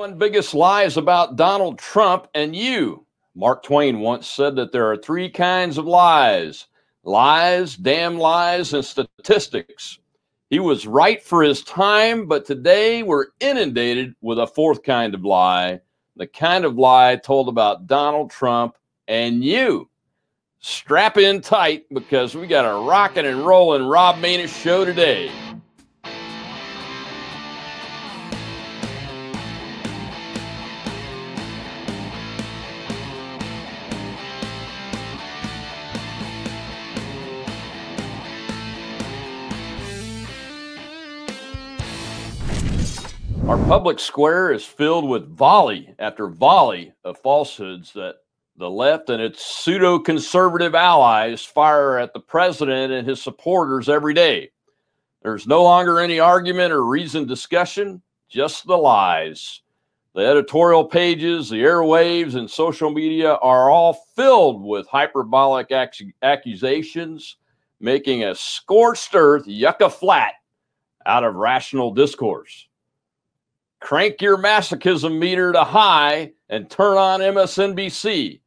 21 biggest lies about Donald Trump and you. Mark Twain once said that there are three kinds of lies lies, damn lies, and statistics. He was right for his time, but today we're inundated with a fourth kind of lie the kind of lie told about Donald Trump and you. Strap in tight because we got a rocking and rolling Rob Maness show today. Our public square is filled with volley after volley of falsehoods that the left and its pseudo conservative allies fire at the president and his supporters every day. There's no longer any argument or reasoned discussion, just the lies. The editorial pages, the airwaves, and social media are all filled with hyperbolic ac- accusations, making a scorched earth yucca flat out of rational discourse crank your masochism meter to high and turn on MSNBC.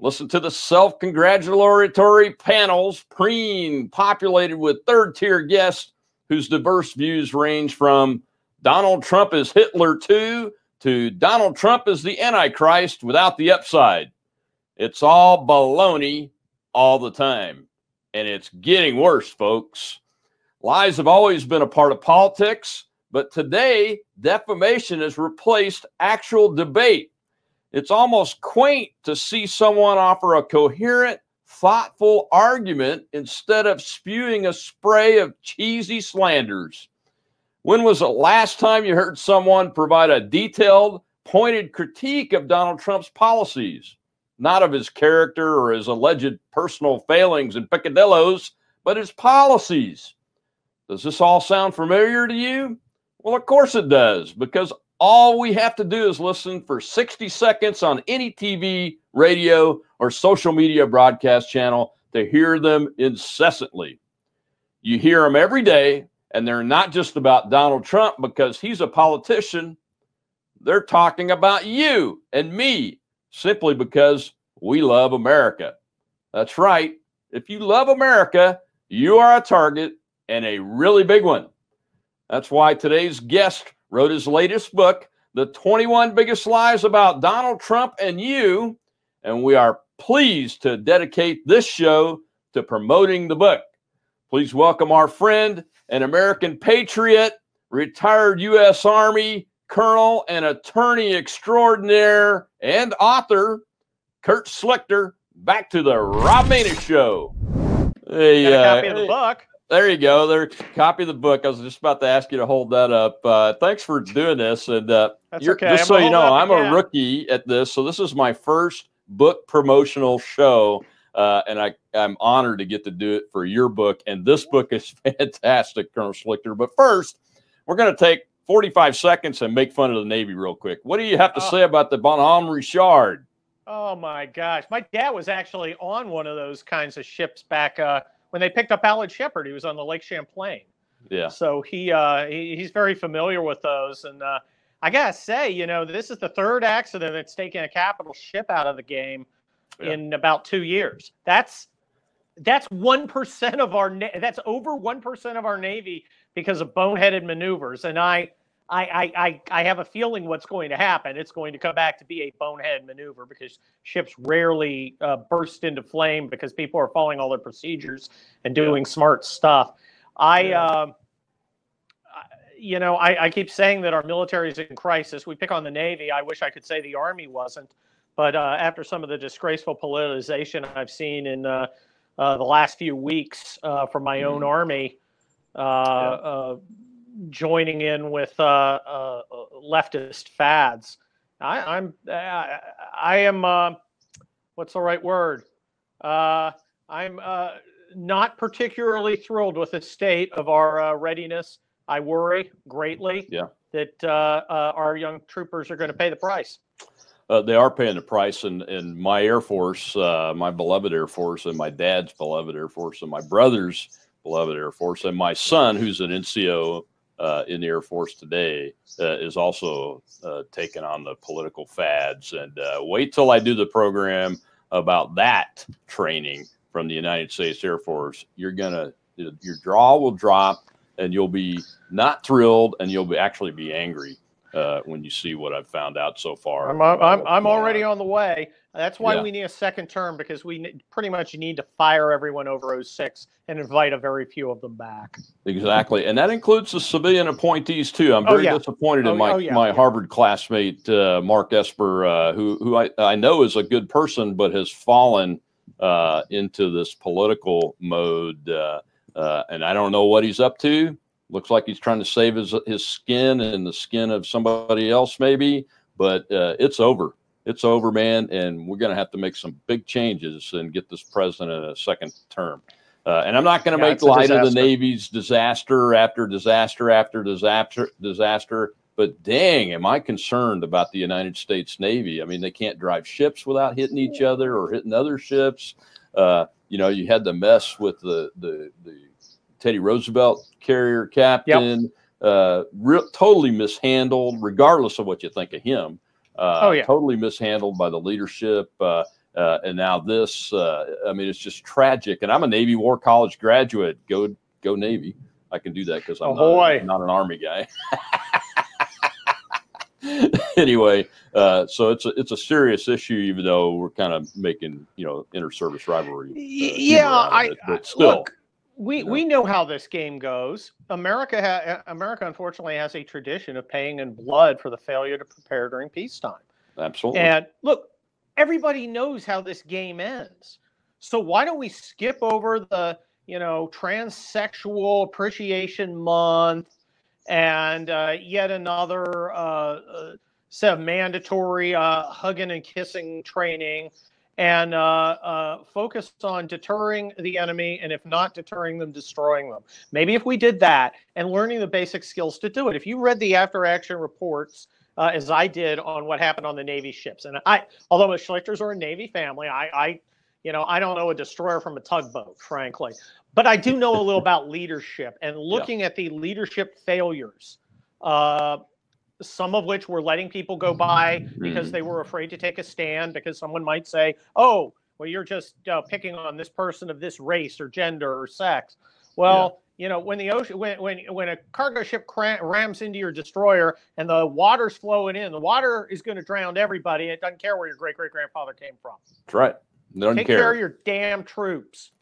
Listen to the self congratulatory panels, preen populated with third tier guests whose diverse views range from Donald Trump is Hitler too to Donald Trump is the Antichrist without the upside. It's all baloney all the time. And it's getting worse, folks. Lies have always been a part of politics but today, defamation has replaced actual debate. It's almost quaint to see someone offer a coherent, thoughtful argument instead of spewing a spray of cheesy slanders. When was the last time you heard someone provide a detailed, pointed critique of Donald Trump's policies? Not of his character or his alleged personal failings and picadillos, but his policies. Does this all sound familiar to you? Well, of course it does, because all we have to do is listen for 60 seconds on any TV, radio, or social media broadcast channel to hear them incessantly. You hear them every day, and they're not just about Donald Trump because he's a politician. They're talking about you and me simply because we love America. That's right. If you love America, you are a target and a really big one. That's why today's guest wrote his latest book, The 21 Biggest Lies About Donald Trump and You. And we are pleased to dedicate this show to promoting the book. Please welcome our friend and American patriot, retired U.S. Army colonel and attorney extraordinaire and author, Kurt Schlichter, back to the Rob Maness Show. Hey, Got a copy uh, of the book. There you go. There, copy of the book. I was just about to ask you to hold that up. Uh, thanks for doing this. And uh, okay. just so you know, I'm again. a rookie at this. So this is my first book promotional show, uh, and I, I'm honored to get to do it for your book. And this book is fantastic, Colonel Schlichter. But first, we're going to take 45 seconds and make fun of the Navy real quick. What do you have to oh. say about the Bonhomme Richard? Oh my gosh, my dad was actually on one of those kinds of ships back. Uh, when they picked up Alan Shepard, he was on the Lake Champlain. Yeah. So he, uh, he he's very familiar with those, and uh, I gotta say, you know, this is the third accident that's taken a capital ship out of the game yeah. in about two years. That's that's one percent of our na- that's over one percent of our navy because of boneheaded maneuvers, and I I, I, I have a feeling what's going to happen. It's going to come back to be a bonehead maneuver because ships rarely uh, burst into flame because people are following all their procedures and doing yeah. smart stuff. I, yeah. uh, you know, I, I, keep saying that our military is in crisis. We pick on the Navy. I wish I could say the Army wasn't. But uh, after some of the disgraceful politicization I've seen in uh, uh, the last few weeks uh, from my own mm-hmm. Army, yeah joining in with uh, uh, leftist fads. I, am I, I am uh, what's the right word? Uh, I'm uh, not particularly thrilled with the state of our uh, readiness. I worry greatly yeah. that our young troopers are going to pay the price. Uh, they are paying the price and in, in my air force uh, my beloved air force and my dad's beloved air force and my brother's beloved air force and my son who's an nco uh, in the Air Force today uh, is also uh, taking on the political fads. And uh, wait till I do the program about that training from the United States Air Force. You're gonna your jaw will drop, and you'll be not thrilled, and you'll be actually be angry uh, when you see what I've found out so far. I'm I'm, I'm already on the way. That's why yeah. we need a second term because we pretty much need to fire everyone over 06 and invite a very few of them back. Exactly, and that includes the civilian appointees too. I'm oh, very oh, yeah. disappointed in oh, my oh, yeah, my Harvard classmate uh, Mark Esper, uh, who who I, I know is a good person, but has fallen uh, into this political mode, uh, uh, and I don't know what he's up to. Looks like he's trying to save his his skin and the skin of somebody else, maybe. But uh, it's over it's over, man, and we're going to have to make some big changes and get this president a second term. Uh, and I'm not going to yeah, make light of the Navy's disaster after disaster after disaster disaster. But dang, am I concerned about the United States Navy? I mean, they can't drive ships without hitting each other or hitting other ships. Uh, you know, you had the mess with the the, the Teddy Roosevelt carrier captain, yep. uh, re- totally mishandled, regardless of what you think of him. Uh, oh, yeah. Totally mishandled by the leadership. Uh, uh, and now this, uh, I mean, it's just tragic. And I'm a Navy War College graduate. Go, go Navy. I can do that because I'm not, not, an Army guy. anyway, uh, so it's a it's a serious issue, even though we're kind of making you know inter service rivalry. Uh, yeah, I, it, but still, look, we we know how this game goes. America ha- America unfortunately has a tradition of paying in blood for the failure to prepare during peacetime. Absolutely. And look, everybody knows how this game ends. So why don't we skip over the you know transsexual appreciation month and uh, yet another uh, uh, set of mandatory uh, hugging and kissing training and uh, uh, focused on deterring the enemy, and if not deterring them, destroying them. Maybe if we did that and learning the basic skills to do it. If you read the after action reports, uh, as I did on what happened on the Navy ships, and I, although the Schlichters are a Navy family, I, I, you know, I don't know a destroyer from a tugboat, frankly, but I do know a little about leadership and looking yeah. at the leadership failures. Uh, some of which were letting people go by because they were afraid to take a stand because someone might say, "Oh, well, you're just uh, picking on this person of this race or gender or sex." Well, yeah. you know, when the ocean, when when when a cargo ship cram, rams into your destroyer and the water's flowing in, the water is going to drown everybody. It doesn't care where your great great grandfather came from. That's right. They don't Take care. care of your damn troops.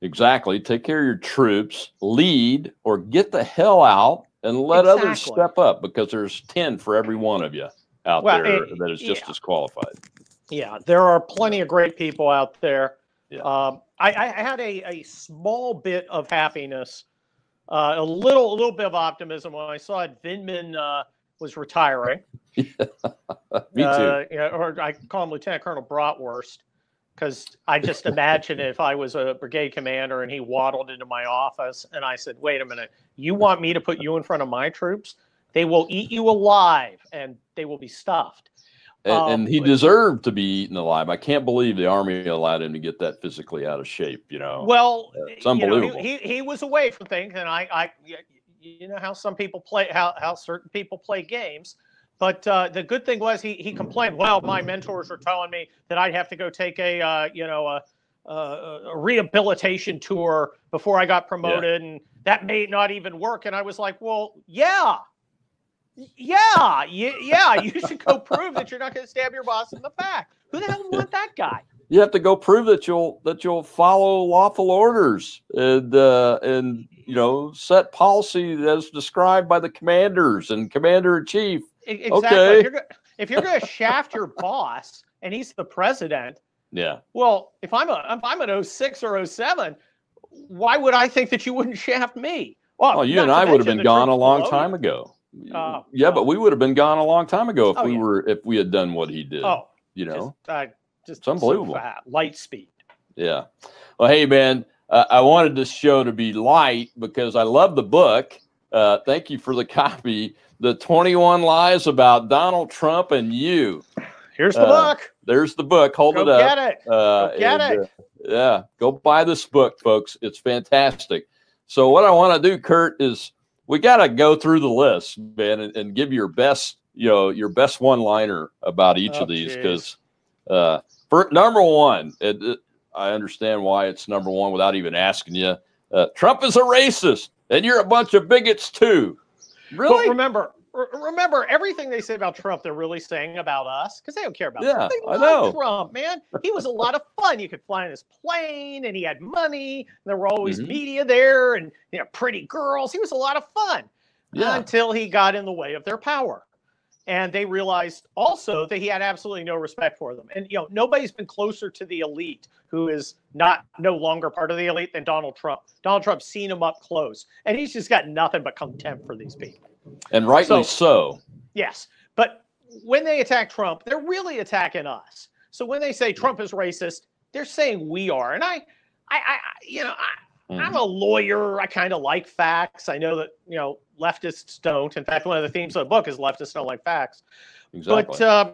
Exactly. Take care of your troops. Lead or get the hell out and let exactly. others step up because there's 10 for every one of you out well, there it, that is just yeah. as qualified. Yeah, there are plenty of great people out there. Yeah. Um, I, I, had a, a small bit of happiness, uh, a little a little bit of optimism when I saw Vindman uh, was retiring. Me too. Uh, or I call him Lieutenant Colonel Bratwurst because I just imagine if I was a brigade commander and he waddled into my office and I said, "Wait a minute, you want me to put you in front of my troops? They will eat you alive and they will be stuffed." And, um, and he but, deserved to be eaten alive. I can't believe the army allowed him to get that physically out of shape. You know, well, it's unbelievable. You know, he, he, he was away from things, and I, I, you know how some people play, how how certain people play games. But uh, the good thing was he he complained. Well, my mentors were telling me that I'd have to go take a uh, you know a, a, a, rehabilitation tour before I got promoted, yeah. and that may not even work. And I was like, well, yeah, yeah, yeah. You should go prove that you're not going to stab your boss in the back. Who the hell want that guy? You have to go prove that you'll that you'll follow lawful orders and uh, and you know set policy as described by the commanders and commander in chief Exactly. Okay. If you're, if you're going to shaft your boss and he's the president, yeah. Well, if I'm a if I'm an 06 or 07, why would I think that you wouldn't shaft me? Well, well you and I would have been gone a long time ago. Uh, yeah, but we would have been gone a long time ago if oh, we yeah. were if we had done what he did. Oh, you know, just, uh, just it's unbelievable. So light speed. Yeah. Well, hey man, uh, I wanted this show to be light because I love the book. Uh, thank you for the copy the 21 lies about Donald Trump and you. Here's the uh, book. There's the book. Hold go it up. Get it. Uh, go get and, it. Uh, yeah, go buy this book, folks. It's fantastic. So what I want to do, Kurt, is we got to go through the list, man, and, and, give your best, you know, your best one liner about each oh, of these because uh, for number one, it, it, I understand why it's number one without even asking you. Uh, Trump is a racist, and you're a bunch of bigots too. Really? But remember, remember everything they say about Trump, they're really saying about us because they don't care about yeah, Trump. They I know. Trump, man. He was a lot of fun. You could fly in his plane and he had money. And there were always mm-hmm. media there and you know, pretty girls. He was a lot of fun yeah. until he got in the way of their power. And they realized also that he had absolutely no respect for them. And you know, nobody's been closer to the elite who is not no longer part of the elite than Donald Trump. Donald Trump's seen him up close, and he's just got nothing but contempt for these people. And rightly so, so. Yes. But when they attack Trump, they're really attacking us. So when they say Trump is racist, they're saying we are. And I, I, I you know, I, mm. I'm a lawyer. I kind of like facts. I know that, you know, leftists don't. In fact, one of the themes of the book is leftists don't like facts. Exactly. But uh,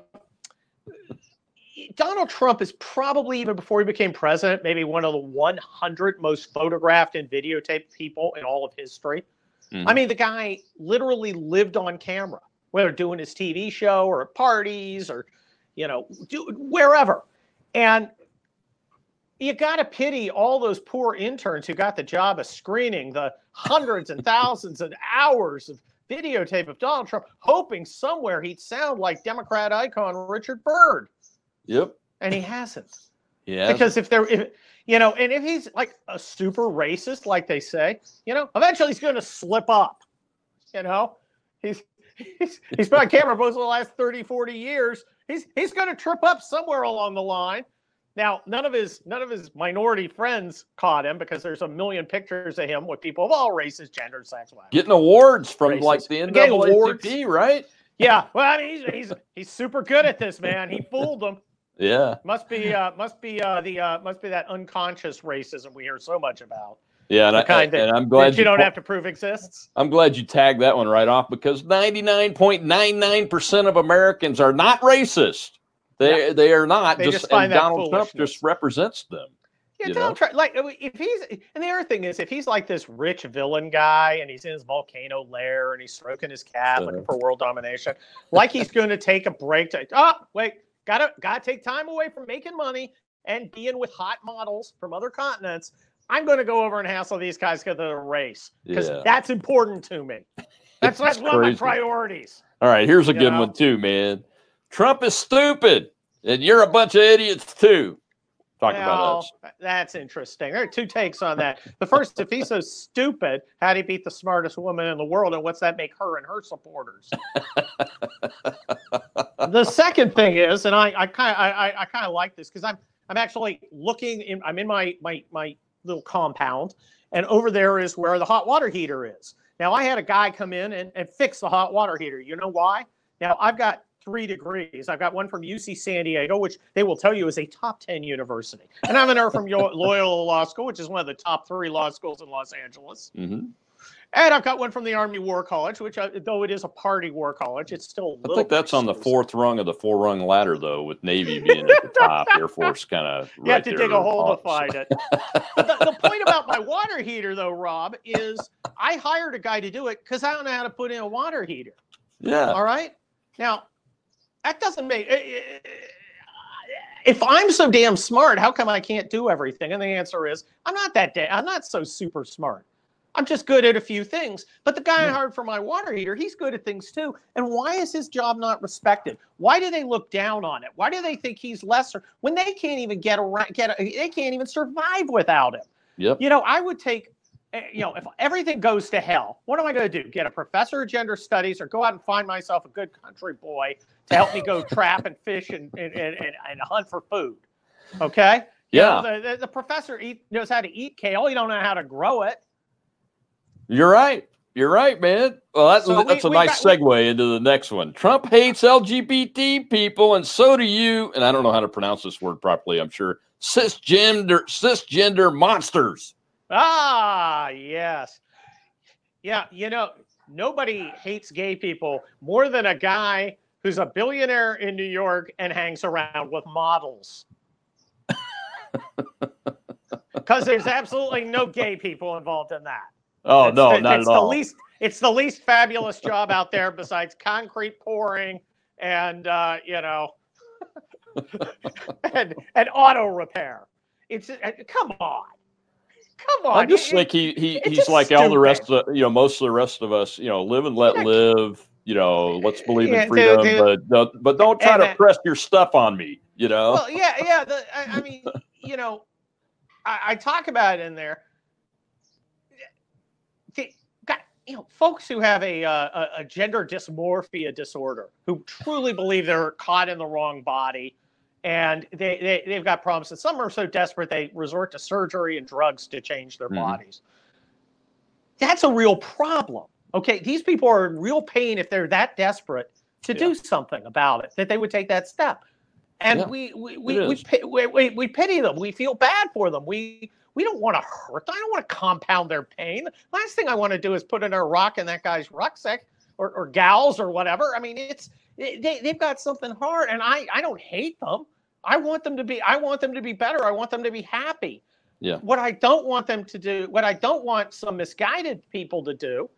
Donald Trump is probably, even before he became president, maybe one of the 100 most photographed and videotaped people in all of history. Mm-hmm. I mean, the guy literally lived on camera, whether doing his TV show or at parties or, you know, do, wherever. And you got to pity all those poor interns who got the job of screening the hundreds and thousands of hours of videotape of Donald Trump, hoping somewhere he'd sound like Democrat icon Richard Byrd. Yep. And he hasn't. Yeah. Because if there, if you know, and if he's like a super racist, like they say, you know, eventually he's going to slip up. You know, he's he's he's been on camera most of the last 30, 40 years. He's he's going to trip up somewhere along the line. Now, none of his none of his minority friends caught him because there's a million pictures of him with people of all races, gender, sex, getting awards from races. like the NAACP, right? Yeah, well, I mean, he's, he's he's super good at this, man. He fooled them. Yeah. Must be uh must be uh the uh must be that unconscious racism we hear so much about. Yeah, and, the kind I, that, and I'm glad you, you don't have to prove exists. I'm glad you tagged that one right off because 99.99% of Americans are not racist. They yeah. they are not they just, just and Donald Trump just represents them. Yeah, Donald Trump, like if he's and the other thing is if he's like this rich villain guy and he's in his volcano lair and he's stroking his cat uh, looking for world domination, like he's going to take a break to oh wait Gotta gotta take time away from making money and being with hot models from other continents. I'm going to go over and hassle these guys because of the race because yeah. that's important to me. That's, that's one of my priorities. All right, here's a good know? one too, man. Trump is stupid, and you're a bunch of idiots too. Talk well, about us. That's interesting. There are two takes on that. The first, if he's so stupid, how do he beat the smartest woman in the world, and what's that make her and her supporters? the second thing is, and I, I kind, I, I kind of like this because I'm, I'm actually looking in. I'm in my, my, my little compound, and over there is where the hot water heater is. Now, I had a guy come in and, and fix the hot water heater. You know why? Now, I've got three degrees. I've got one from UC San Diego, which they will tell you is a top 10 university. And I'm another from Loyola Law School, which is one of the top three law schools in Los Angeles. Mm-hmm. And I've got one from the Army War College, which, uh, though it is a party war college, it's still. I think that's on the fourth rung of the four rung ladder, though, with Navy being at the top, Air Force kind of. You have to dig a hole to find it. the, the point about my water heater, though, Rob, is I hired a guy to do it because I don't know how to put in a water heater. Yeah. All right. Now, that doesn't make eh, eh, eh, if I'm so damn smart, how come I can't do everything? And the answer is I'm not that da- I'm not so super smart. I'm just good at a few things. But the guy. I hired for my water heater, he's good at things too. And why is his job not respected? Why do they look down on it? Why do they think he's lesser when they can't even get around get a, they can't even survive without him? Yep. You know, I would take you know, if everything goes to hell, what am I going to do? Get a professor of gender studies or go out and find myself a good country boy to help me go trap and fish and, and, and, and hunt for food? Okay. Yeah. You know, the, the, the, professor eat, knows how to eat kale. You don't know how to grow it. You're right. You're right, man. Well, that's, so that's we, a nice got, segue we, into the next one. Trump hates LGBT people, and so do you. And I don't know how to pronounce this word properly. I'm sure cisgender cisgender monsters. Ah, yes. Yeah, you know, nobody hates gay people more than a guy who's a billionaire in New York and hangs around with models. Because there's absolutely no gay people involved in that. Oh It's no, the, not it's at the all. least it's the least fabulous job out there besides concrete pouring and uh, you know and and auto repair. It's uh, come on. Come on. I just It- think he, he he's like all the rest of the, you know most of the rest of us you know live and let Yeah. live you know let's believe Yeah, in freedom dude. but don't, but don't try And to that- press your stuff on me you know well, yeah, yeah. The, I, I mean, you know, I, I talk about it in there. The, got, you know, folks who have a, uh, a gender dysmorphia disorder, who truly believe they're caught in the wrong body, and they, they they've got problems. And some are so desperate they resort to surgery and drugs to change their Mhm. bodies. That's a real problem. Okay, these people are in real pain if they're that desperate to Yeah. do something about it, that they would take that step. And Yeah, we we we, we, we, we we pity them. We feel bad for them. We we don't want to hurt them. I don't want to compound their pain. Last thing I want to do is put in a rock in that guy's rucksack or, or gals or whatever. I mean, it's they, they've got something hard, and I I don't hate them. I want them to be I want them to be better. I want them to be happy. Yeah. What I don't want them to do, what I don't want some misguided people to do,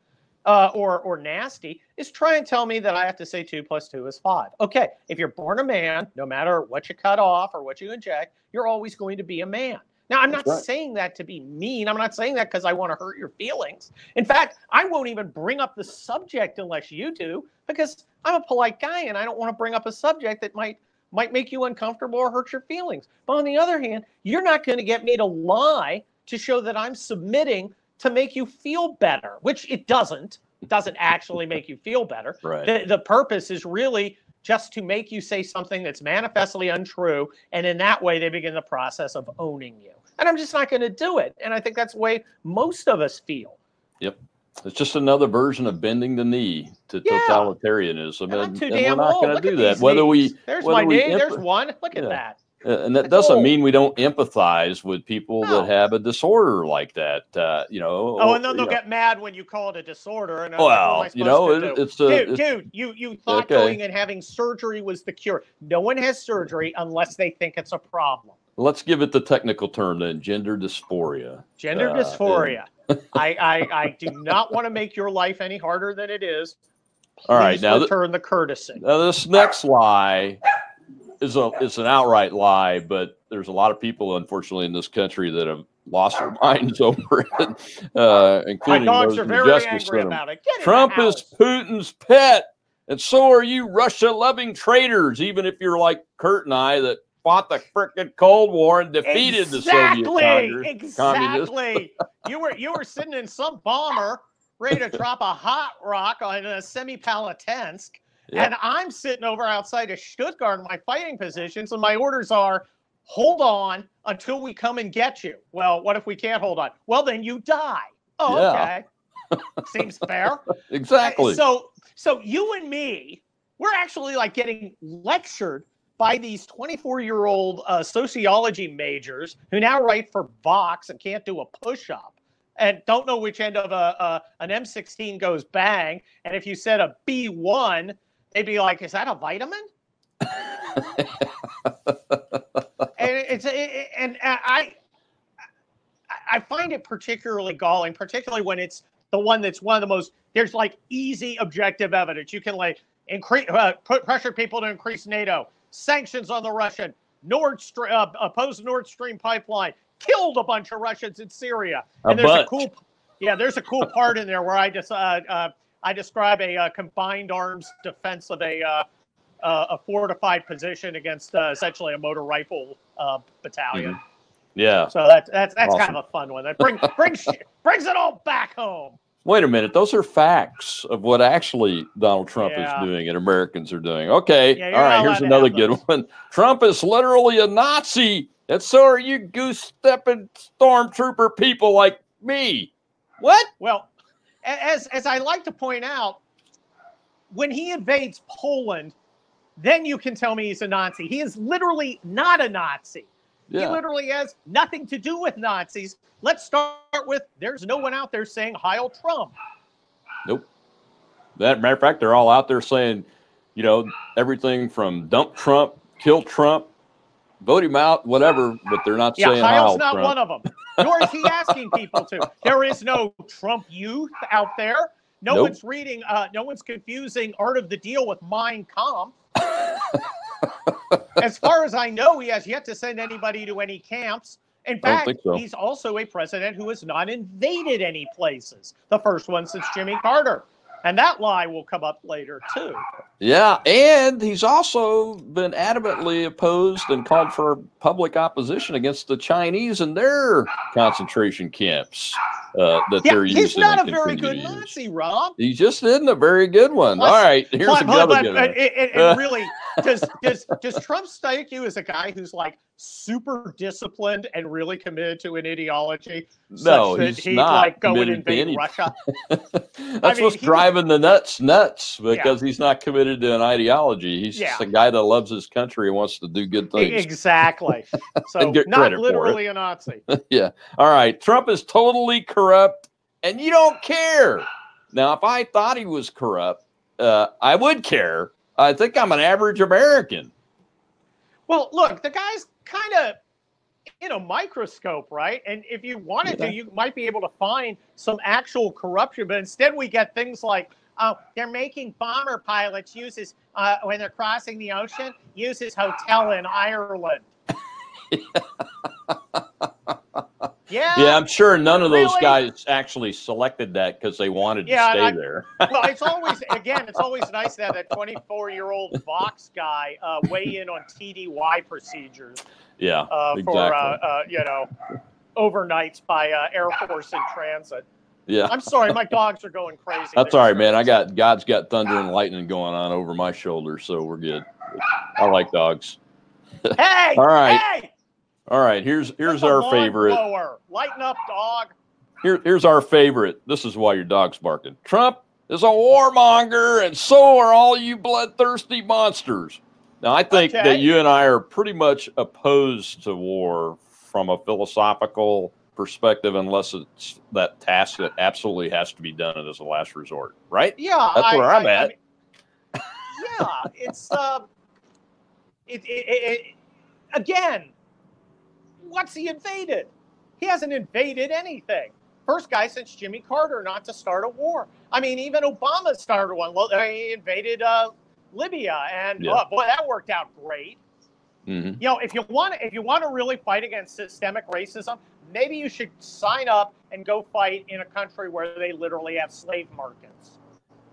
uh, or or nasty, is try and tell me that I have to say two plus two is five. Okay, if you're born a man, no matter what you cut off or what you inject, you're always going to be a man. Now, I'm not right. saying that to be mean. I'm not saying that because I want to hurt your feelings. In fact, I won't even bring up the subject unless you do, because I'm a polite guy and I don't want to bring up a subject that might might make you uncomfortable or hurt your feelings. But on the other hand, you're not going to get me to lie to show that I'm submitting to make you feel better, which it doesn't. It doesn't actually make you feel better. right The, the purpose is really just to make you say something that's manifestly untrue. And in that way, they begin the process of owning you. And I'm just not going to do it. And I think that's the way most of us feel. Yep. It's just another version of bending the knee to Yeah. totalitarianism And I'm and, too and damn we're not going to do that whether we. There's whether my knee. There's one. Look at Yeah. that. Uh, and that doesn't mean we don't empathize with people No. that have a disorder like that. Uh, you know. Oh, and then they'll know. get mad when you call it a disorder. And I'm like, what am I Well, you know, it, it's a. dude, it's- dude, you you thought Okay. going and having surgery was the cure. No one has surgery unless they think it's a problem. let's give it the technical term then: gender dysphoria. Gender Uh, dysphoria. I, I I do not want to make your life any harder than it is. All right, Please now th- return the courtesy. Now, this next lie is a it's an outright lie, but there's a lot of people, unfortunately, in this country that have lost their minds over it, uh, My including dogs those are in the very Justice angry Center. about it. Get Trump is. Putin's pet, and so are you Russia-loving traitors. Even if you're like Kurt and I, that fought the frickin' Cold War and defeated the Soviet exactly, Congress. exactly. you were you were sitting in some bomber ready to drop a hot rock on a Semipalatinsk, And I'm sitting over outside of Stuttgart in my fighting positions, and my orders are. Hold on until we come and get you. Well, what if we can't hold on? Well, then you die. Oh, Yeah. okay. Seems fair. Exactly. So, so you and me, we're actually like getting lectured by these 24 year old uh, sociology majors who now write for Vox and can't do a push up and don't know which end of a, a an M16 goes bang. And if you said a B1, they'd be like, "Is that a vitamin?" and it's it, and I I find it particularly galling, particularly when it's the one that's one of the most there's like easy objective evidence. You can like increase uh, put pressure people to increase NATO, sanctions on the Russian, Nord Stream uh, opposed Nord Stream pipeline, killed a bunch of Russians in Syria. A and there's bunch. a cool yeah, there's a cool part in there where I just uh, uh, I describe a uh, combined arms defense of a uh, uh, a fortified position against uh, essentially a motor rifle uh, battalion. yeah. So that's that's that's kind of a fun one. That bring brings brings it all back home. Wait a minute. Those are facts of what actually Donald Trump Yeah. is doing and Americans are doing. Okay. Yeah, All right. Here's another good those. one. Trump is literally a Nazi, and so are you goose stepping stormtrooper people like me. What? Well, as as I like to point out, when he invades Poland, then you can tell me he's a Nazi. He is literally not a Nazi. He literally has nothing to do with Nazis. Let's start with there's no one out there saying Heil Trump. Nope. That matter of fact, they're all out there saying, you know, everything from dump Trump, kill Trump, vote him out, whatever. But they're not Yeah, saying Kyle's how. not Trump. one of them. Nor is he asking people to. There is no Trump youth out there. No Nope. one's reading. Uh, no one's confusing Art of the Deal with Mein Kampf. as far as I know, he has yet to send anybody to any camps. In fact, so. he's also a president who has not invaded any places. The first one since Jimmy Carter. And that lie will come up later, too. Yeah, and he's also been adamantly opposed and called for public opposition against the Chinese and their concentration camps uh, that Yeah, they're using. he's not a very good. Nazi, Rob. He just isn't a very good one. Plus- All right, here's But- another but- good but one. it, it, it really does does does Trump strike you as a guy who's like super disciplined and really committed to an ideology? No, such that he's he'd not like go and invade Russia. That's mean, what's he driving the nuts nuts because he's not committed to an ideology. He's just a guy that loves his country and wants to do good things. Exactly. So not credit for it. literally a Nazi. yeah. All right. Trump is totally corrupt and you don't care. Now, if I thought he was corrupt, uh, I would care. I think I'm an average American. Well, look, the guy's kind of in a microscope, right? And if you wanted Yeah. to, you might be able to find some actual corruption. But instead, we get things like, oh, they're making bomber pilots use his uh, when they're crossing the ocean, use his hotel in Ireland. yeah. Yeah, Yeah, I'm sure none of those Really? guys actually selected that because they wanted Yeah, to stay I- there. well, it's always again, it's always nice to have that 24-year-old Vox guy uh, weigh in on TDY procedures Yeah, uh, exactly. for uh, uh, you know overnights by uh, Air Force in transit. yeah. I'm sorry, my dogs are going crazy. That's They all right, just- man. I got God's got thunder and lightning going on over my shoulder, so we're good. I like dogs. Hey, All right. hey, All right, here's here's our favorite. blower. Lighten up, dog. Here, here's our favorite. This is why your dog's barking. Trump is a warmonger, and so are all you bloodthirsty monsters. Now, I think Okay. that you and I are pretty much opposed to war from a philosophical perspective, unless it's that task that absolutely has to be done as a last resort, right? Yeah, That's I- where I'm I- I at. mean- yeah, it's uh, it, it, it, it again. What's he invaded? He hasn't invaded anything. First guy since Jimmy Carter not to start a war. I mean, even Obama started one. Well, he invaded uh, Libya, and Yeah. oh, boy, that worked out great. hmm You know, if you want, if you want to really fight against systemic racism, maybe you should sign up and go fight in a country where they literally have slave markets.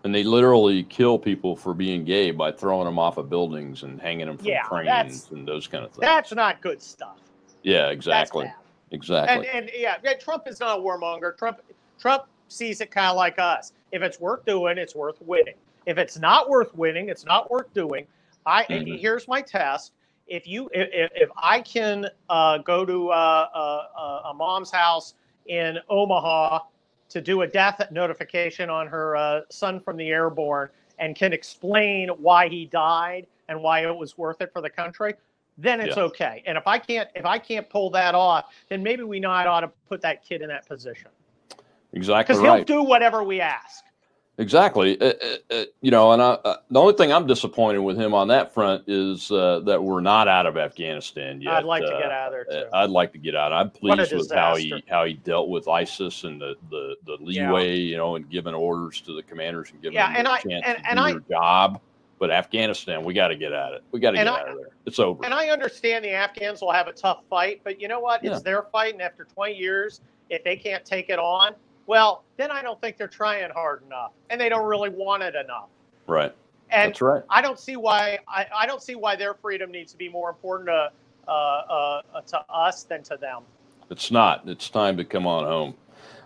And they literally kill people for being gay by throwing them off of buildings and hanging them from Yeah, cranes and those kind of things. That's not good stuff. Yeah, exactly, exactly. And and yeah, yeah, Trump is not a warmonger. Trump Trump sees it kind of like us. If it's worth doing, it's worth winning. If it's not worth winning, it's not worth doing. I Mhm. here's my test. If you if, if I can uh, go to uh, uh, a mom's house in Omaha to do a death notification on her uh, son from the airborne and can explain why he died and why it was worth it for the country, then it's Yeah. okay. And if I can't if I can't pull that off, then maybe we not ought to put that kid in that position exactly because he'll do whatever we ask. Exactly. Uh, uh, uh, you know, and I, uh, the only thing I'm disappointed with him on that front is uh, that we're not out of Afghanistan yet. I'd like to Uh, get out of there too. I'd like to get out. I'm pleased with how he how he dealt with ISIS and the the, the Yeah. leeway, you know, and giving orders to the commanders and giving Yeah, them and a I- chance and- to and do I- their job. But Afghanistan, we got to get at it. We got to get I- out of there. It's over. And I understand the Afghans will have a tough fight, but you know what? Yeah. It's their fight, and after 20 years, if they can't take it on, well, then I don't think they're trying hard enough, and they don't really want it enough. right. And That's right. I don't see why I, I don't see why their freedom needs to be more important to uh, uh, to us than to them. It's not. It's time to come on home.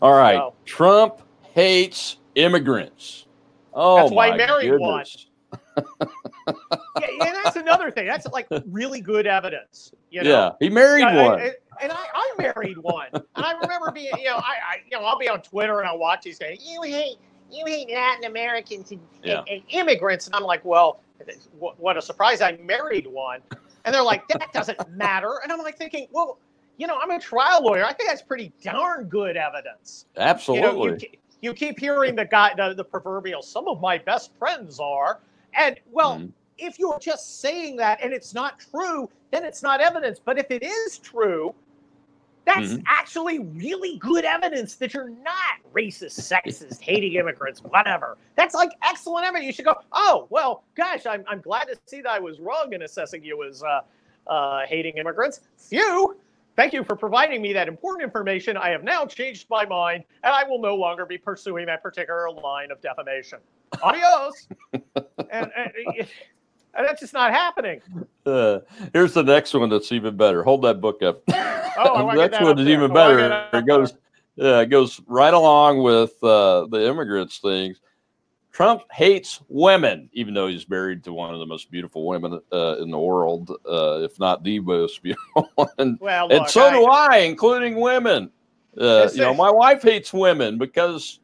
All right. No. Trump hates immigrants. Oh, That's why he my married one. goodness. Yeah, and that's another thing. That's like really good evidence. You know? Yeah, he married I- one. I- and I, I married one, and I remember being, you know, I, I, you know, I'll be on Twitter and I'll watch these guys. You hate, you hate Latin Americans and, Yeah. and, and immigrants, and I'm like, well, what, what a surprise! I married one, and they're like, that doesn't matter, and I'm like thinking, well, you know, I'm a trial lawyer. I think that's pretty darn good evidence. Absolutely. You know, you, you keep hearing the guy, the, the proverbial, some of my best friends are, and well, Mhm. if you're just saying that and it's not true, then it's not evidence. But if it is true, that's mm-hmm. actually really good evidence that you're not racist, sexist, hating immigrants, whatever. That's like excellent evidence. You should go, oh, well, gosh, I'm, I'm glad to see that I was wrong in assessing you as uh, uh, hating immigrants. Phew. Thank you for providing me that important information. I have now changed my mind, and I will no longer be pursuing that particular line of defamation. Adios. and, and, and, that's just not happening. Uh, here's the next one that's even better. Hold that book up. Oh, the next one is even better. It goes, yeah, it goes right along with uh, the immigrants things. Trump hates women, even though he's married to one of the most beautiful women uh, in the world, uh, if not the most beautiful. and, well, look, and so I, do I, including women. Uh, you know, my wife hates women because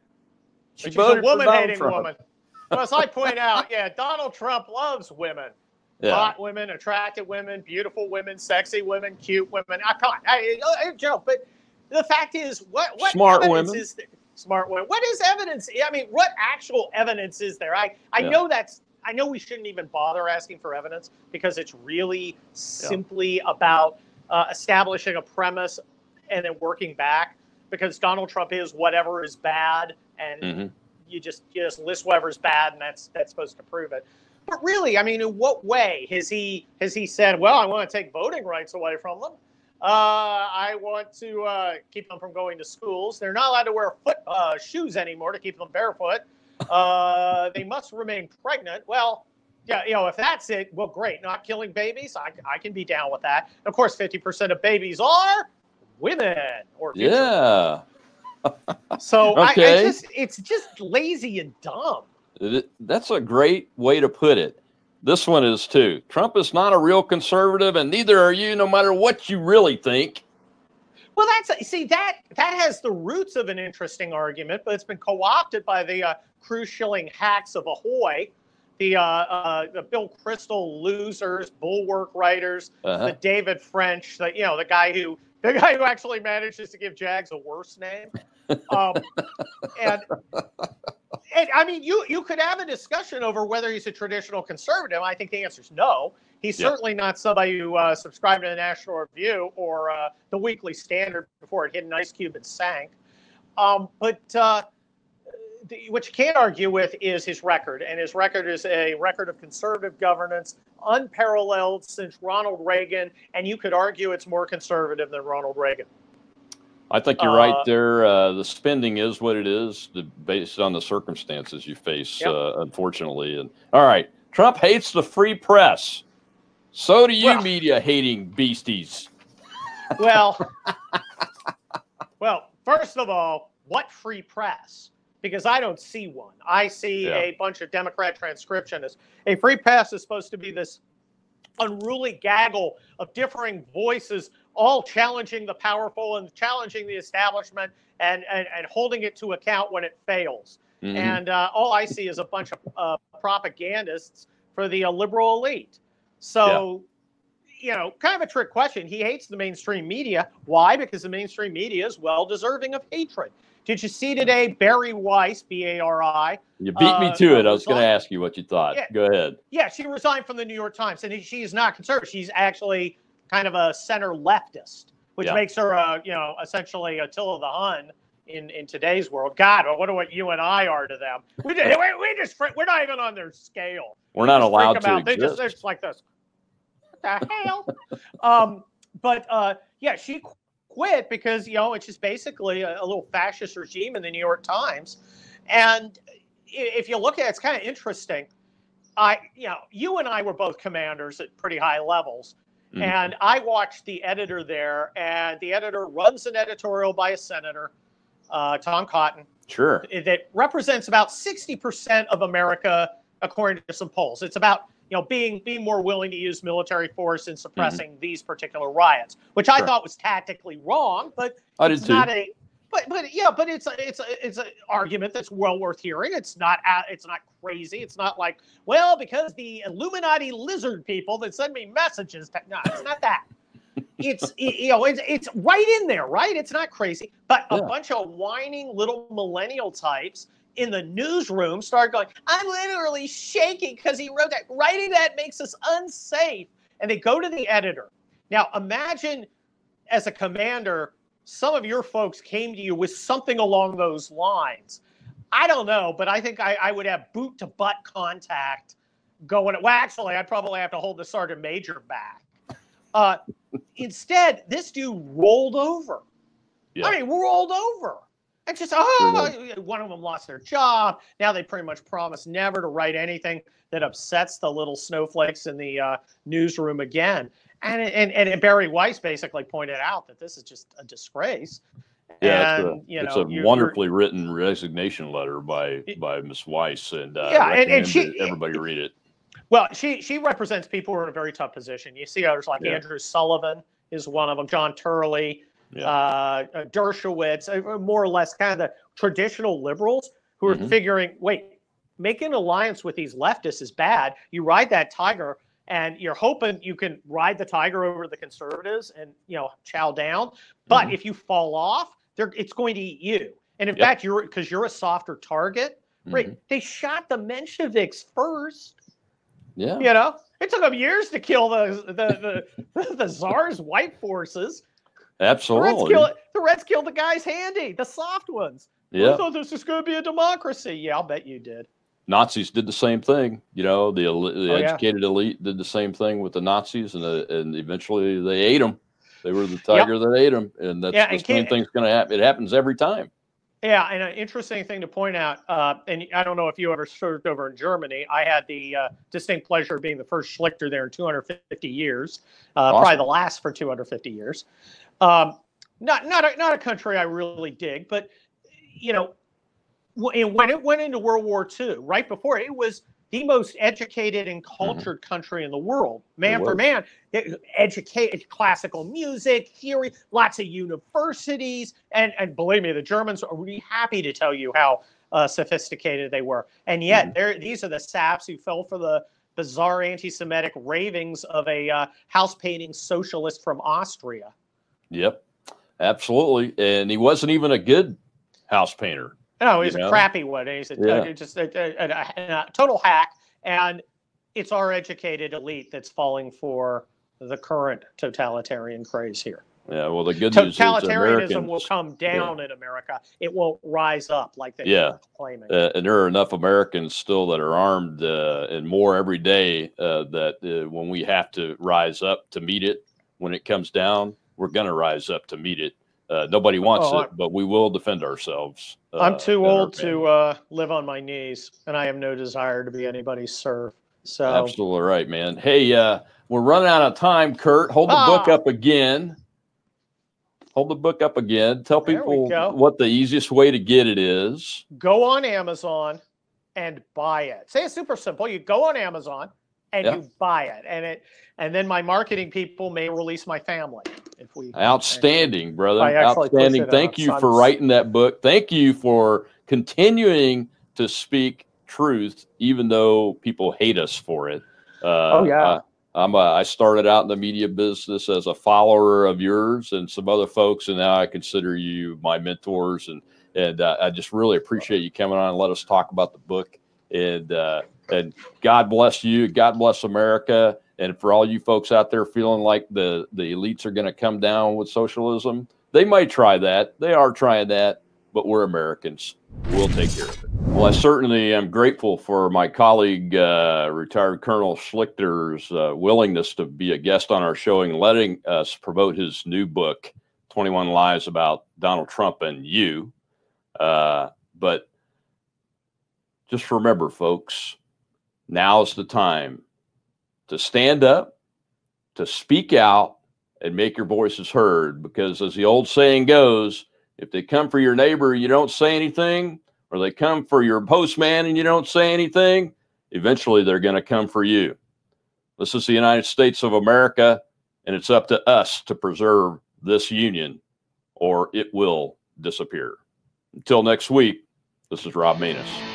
she's a woman-hating woman. Well, as I point out, yeah, Donald Trump loves women. Yeah. Hot women, attractive women, beautiful women, sexy women, cute women. I can't. I, I, I joke, but the fact is, what what smart women is there? Smart women? What is evidence? I mean, what actual evidence is there? I I yeah. know that's. I know we shouldn't even bother asking for evidence because it's really simply yeah. about uh, establishing a premise and then working back. Because Donald Trump is whatever is bad, and mm-hmm. you just you just list whatever's bad, and that's that's supposed to prove it. But really, I mean, in what way has he has he said, "Well, I want to take voting rights away from them"? Uh, I want to uh, keep them from going to schools. They're not allowed to wear foot uh, shoes anymore to keep them barefoot. Uh, they must remain pregnant. Well, yeah, you know, if that's it, well, great. Not killing babies, I, I can be down with that. Of course, fifty percent of babies are women or yeah. so okay. I, I just, it's just lazy and dumb. That's a great way to put it. This one is too. Trump is not a real conservative, and neither are you, no matter what you really think. Well, that's see that that has the roots of an interesting argument, but it's been co-opted by the uh, cruise shilling hacks of Ahoy, the uh, uh, the Bill Kristol losers, bulwark writers, uh-huh. the David French, the you know the guy who the guy who actually manages to give Jags a worse name. Um, and and I mean, you you could have a discussion over whether he's a traditional conservative. I think the answer is no. He's yeah. certainly not somebody who uh, subscribed to the National Review or uh, the Weekly Standard before it hit an ice cube and sank. Um, but uh, the, what you can't argue with is his record, and his record is a record of conservative governance, unparalleled since Ronald Reagan, and you could argue it's more conservative than Ronald Reagan. I think you're uh, right there. Uh, the spending is what it is, the, based on the circumstances you face, yep. uh, unfortunately. And all right, Trump hates the free press. So do you, well, media hating beasties. Well, well, first of all, what free press? Because I don't see one. I see yeah. a bunch of Democrat transcriptionists. A free press is supposed to be this unruly gaggle of differing voices all challenging the powerful and challenging the establishment and, and, and holding it to account when it fails. Mm-hmm. And uh, all I see is a bunch of uh, propagandists for the uh, liberal elite. So, yeah. you know, kind of a trick question. He hates the mainstream media. Why? Because the mainstream media is well deserving of hatred. Did you see today Bari Weiss, B A R I? You beat me uh, to it. I was going to ask you what you thought. Yeah, Go ahead. Yeah, she resigned from the New York Times, and she is not conservative. She's actually kind of a center leftist, which yeah. makes her, uh, you know, essentially Attila the Hun in in today's world. God, I wonder what you and I are to them. We just, we, we just we're not even on their scale. We're not allowed to. Think about they just they're just like this. What the hell? um, but uh, yeah, she quit because you know it's just basically a, a little fascist regime in the New York Times, and if you look at it, it's kind of interesting. I, you know, you and I were both commanders at pretty high levels. Mm-hmm. And I watched the editor there, and the editor runs an editorial by a senator, uh, Tom Cotton. Sure. That represents about 60% of America, according to some polls. It's about you know being being more willing to use military force in suppressing mm-hmm. these particular riots, which sure. I thought was tactically wrong, but I it's not a but but yeah, but it's a, it's a, it's an argument that's well worth hearing. It's not it's not crazy. It's not like well because the Illuminati lizard people that send me messages. To, no, it's not that. it's you know it's it's right in there, right? It's not crazy, but yeah. a bunch of whining little millennial types in the newsroom start going, "I'm literally shaking because he wrote that. Writing that makes us unsafe." And they go to the editor Now, imagine as a commander, some of your folks came to you with something along those lines. I don't know, but I think I, I would have boot to butt contact going. Well, actually, I'd probably have to hold the sergeant major back. Uh, instead, this dude rolled over. Yeah. I mean, rolled over. And just, oh, one of them lost their job. Now they pretty much promise never to write anything that upsets the little snowflakes in the uh, newsroom again. And, and and Bari Weiss basically pointed out that this is just a disgrace. Yeah, and, it's a, you know, it's a you're, wonderfully you're, written resignation letter by by Miss Weiss, and uh, yeah, and, and she everybody read it. Well, she she represents people who are in a very tough position. You see others like yeah. Andrew Sullivan is one of them, John Turley, yeah. uh, uh Dershowitz, uh, more or less kind of the traditional liberals who are mm-hmm. figuring, wait, making an alliance with these leftists is bad. You ride that tiger and you're hoping you can ride the tiger over the conservatives and you know chow down. But mm-hmm. if you fall off, it's going to eat you. And in yep. fact, you're because you're a softer target. Mm-hmm. Right? They shot the Mensheviks first. Yeah. You know, it took them years to kill the the the, the czar's white forces. Absolutely. The Reds, killed, the Reds killed the guys handy, the soft ones. Yeah. I thought this was going to be a democracy. Yeah, I'll bet you did. Nazis did the same thing. You know, the, the oh, educated yeah. elite did the same thing with the Nazis, and uh, and eventually they ate them. They were the tiger yep. that ate them, and that's yeah, the same thing's going to happen. It happens every time. Yeah, and an interesting thing to point out, uh, and I don't know if you ever served over in Germany. I had the uh, distinct pleasure of being the first Schlichter there in 250 years, uh, awesome. probably the last for 250 years. Um, not not a, not a country I really dig, but you know, when it went into World War II, right before it was the most educated and mm-hmm. cultured mm-hmm. country in the world, man for man. Educated, classical music, theory, lots of universities, and and believe me, the Germans are really happy to tell you how uh, sophisticated they were. And yet, mm-hmm. these are the saps who fell for the bizarre anti-Semitic ravings of a uh, house painting socialist from Austria. Yep, absolutely, and he wasn't even a good house painter. No, he's a know? crappy one. He's a, yeah. just a, a, a, total hack, and it's our educated elite that's falling for the current totalitarian craze here. Yeah, well, the good news is totalitarianism will come down yeah. in America. It won't rise up like they yeah. claiming. Uh, and there are enough Americans still that are armed uh, and more every day uh, that uh, when we have to rise up to meet it, when it comes down, we're going to rise up to meet it. Uh, nobody wants oh, it, but we will defend ourselves. Uh, I'm too old to uh, live on my knees, and I have no desire to be anybody's serf. So absolutely right, man. Hey, uh, we're running out of time, Kurt. Hold the ah. book up again. Hold the book up again. Tell people what the easiest way to get it is. Go on Amazon and buy it. Say it's super simple. You go on Amazon and yeah. you buy it, and it, and then my marketing people may release my family if we outstanding brother outstanding thank you for writing that book thank you for continuing to speak truth even though people hate us for it uh, oh yeah I, I'm a, I started out in the media business as a follower of yours and some other folks, and now I consider you my mentors. And and uh, I just really appreciate you coming on and let us talk about the book. And uh, and God bless you. God bless America. And for all you folks out there feeling like the, the elites are going to come down with socialism, they might try that. They are trying that, but we're Americans. We'll take care of it. Well, I certainly am grateful for my colleague, uh, retired Colonel Schlichter's uh, willingness to be a guest on our show and letting us promote his new book, 21 Lies About Donald Trump and You. Uh, but just remember, folks, now's the time to stand up, to speak out, and make your voices heard. Because as the old saying goes, if they come for your neighbor, you don't say anything, or they come for your postman and you don't say anything, eventually they're going to come for you. This is the United States of America, and it's up to us to preserve this union, or it will disappear. Until next week, this is Rob Maness.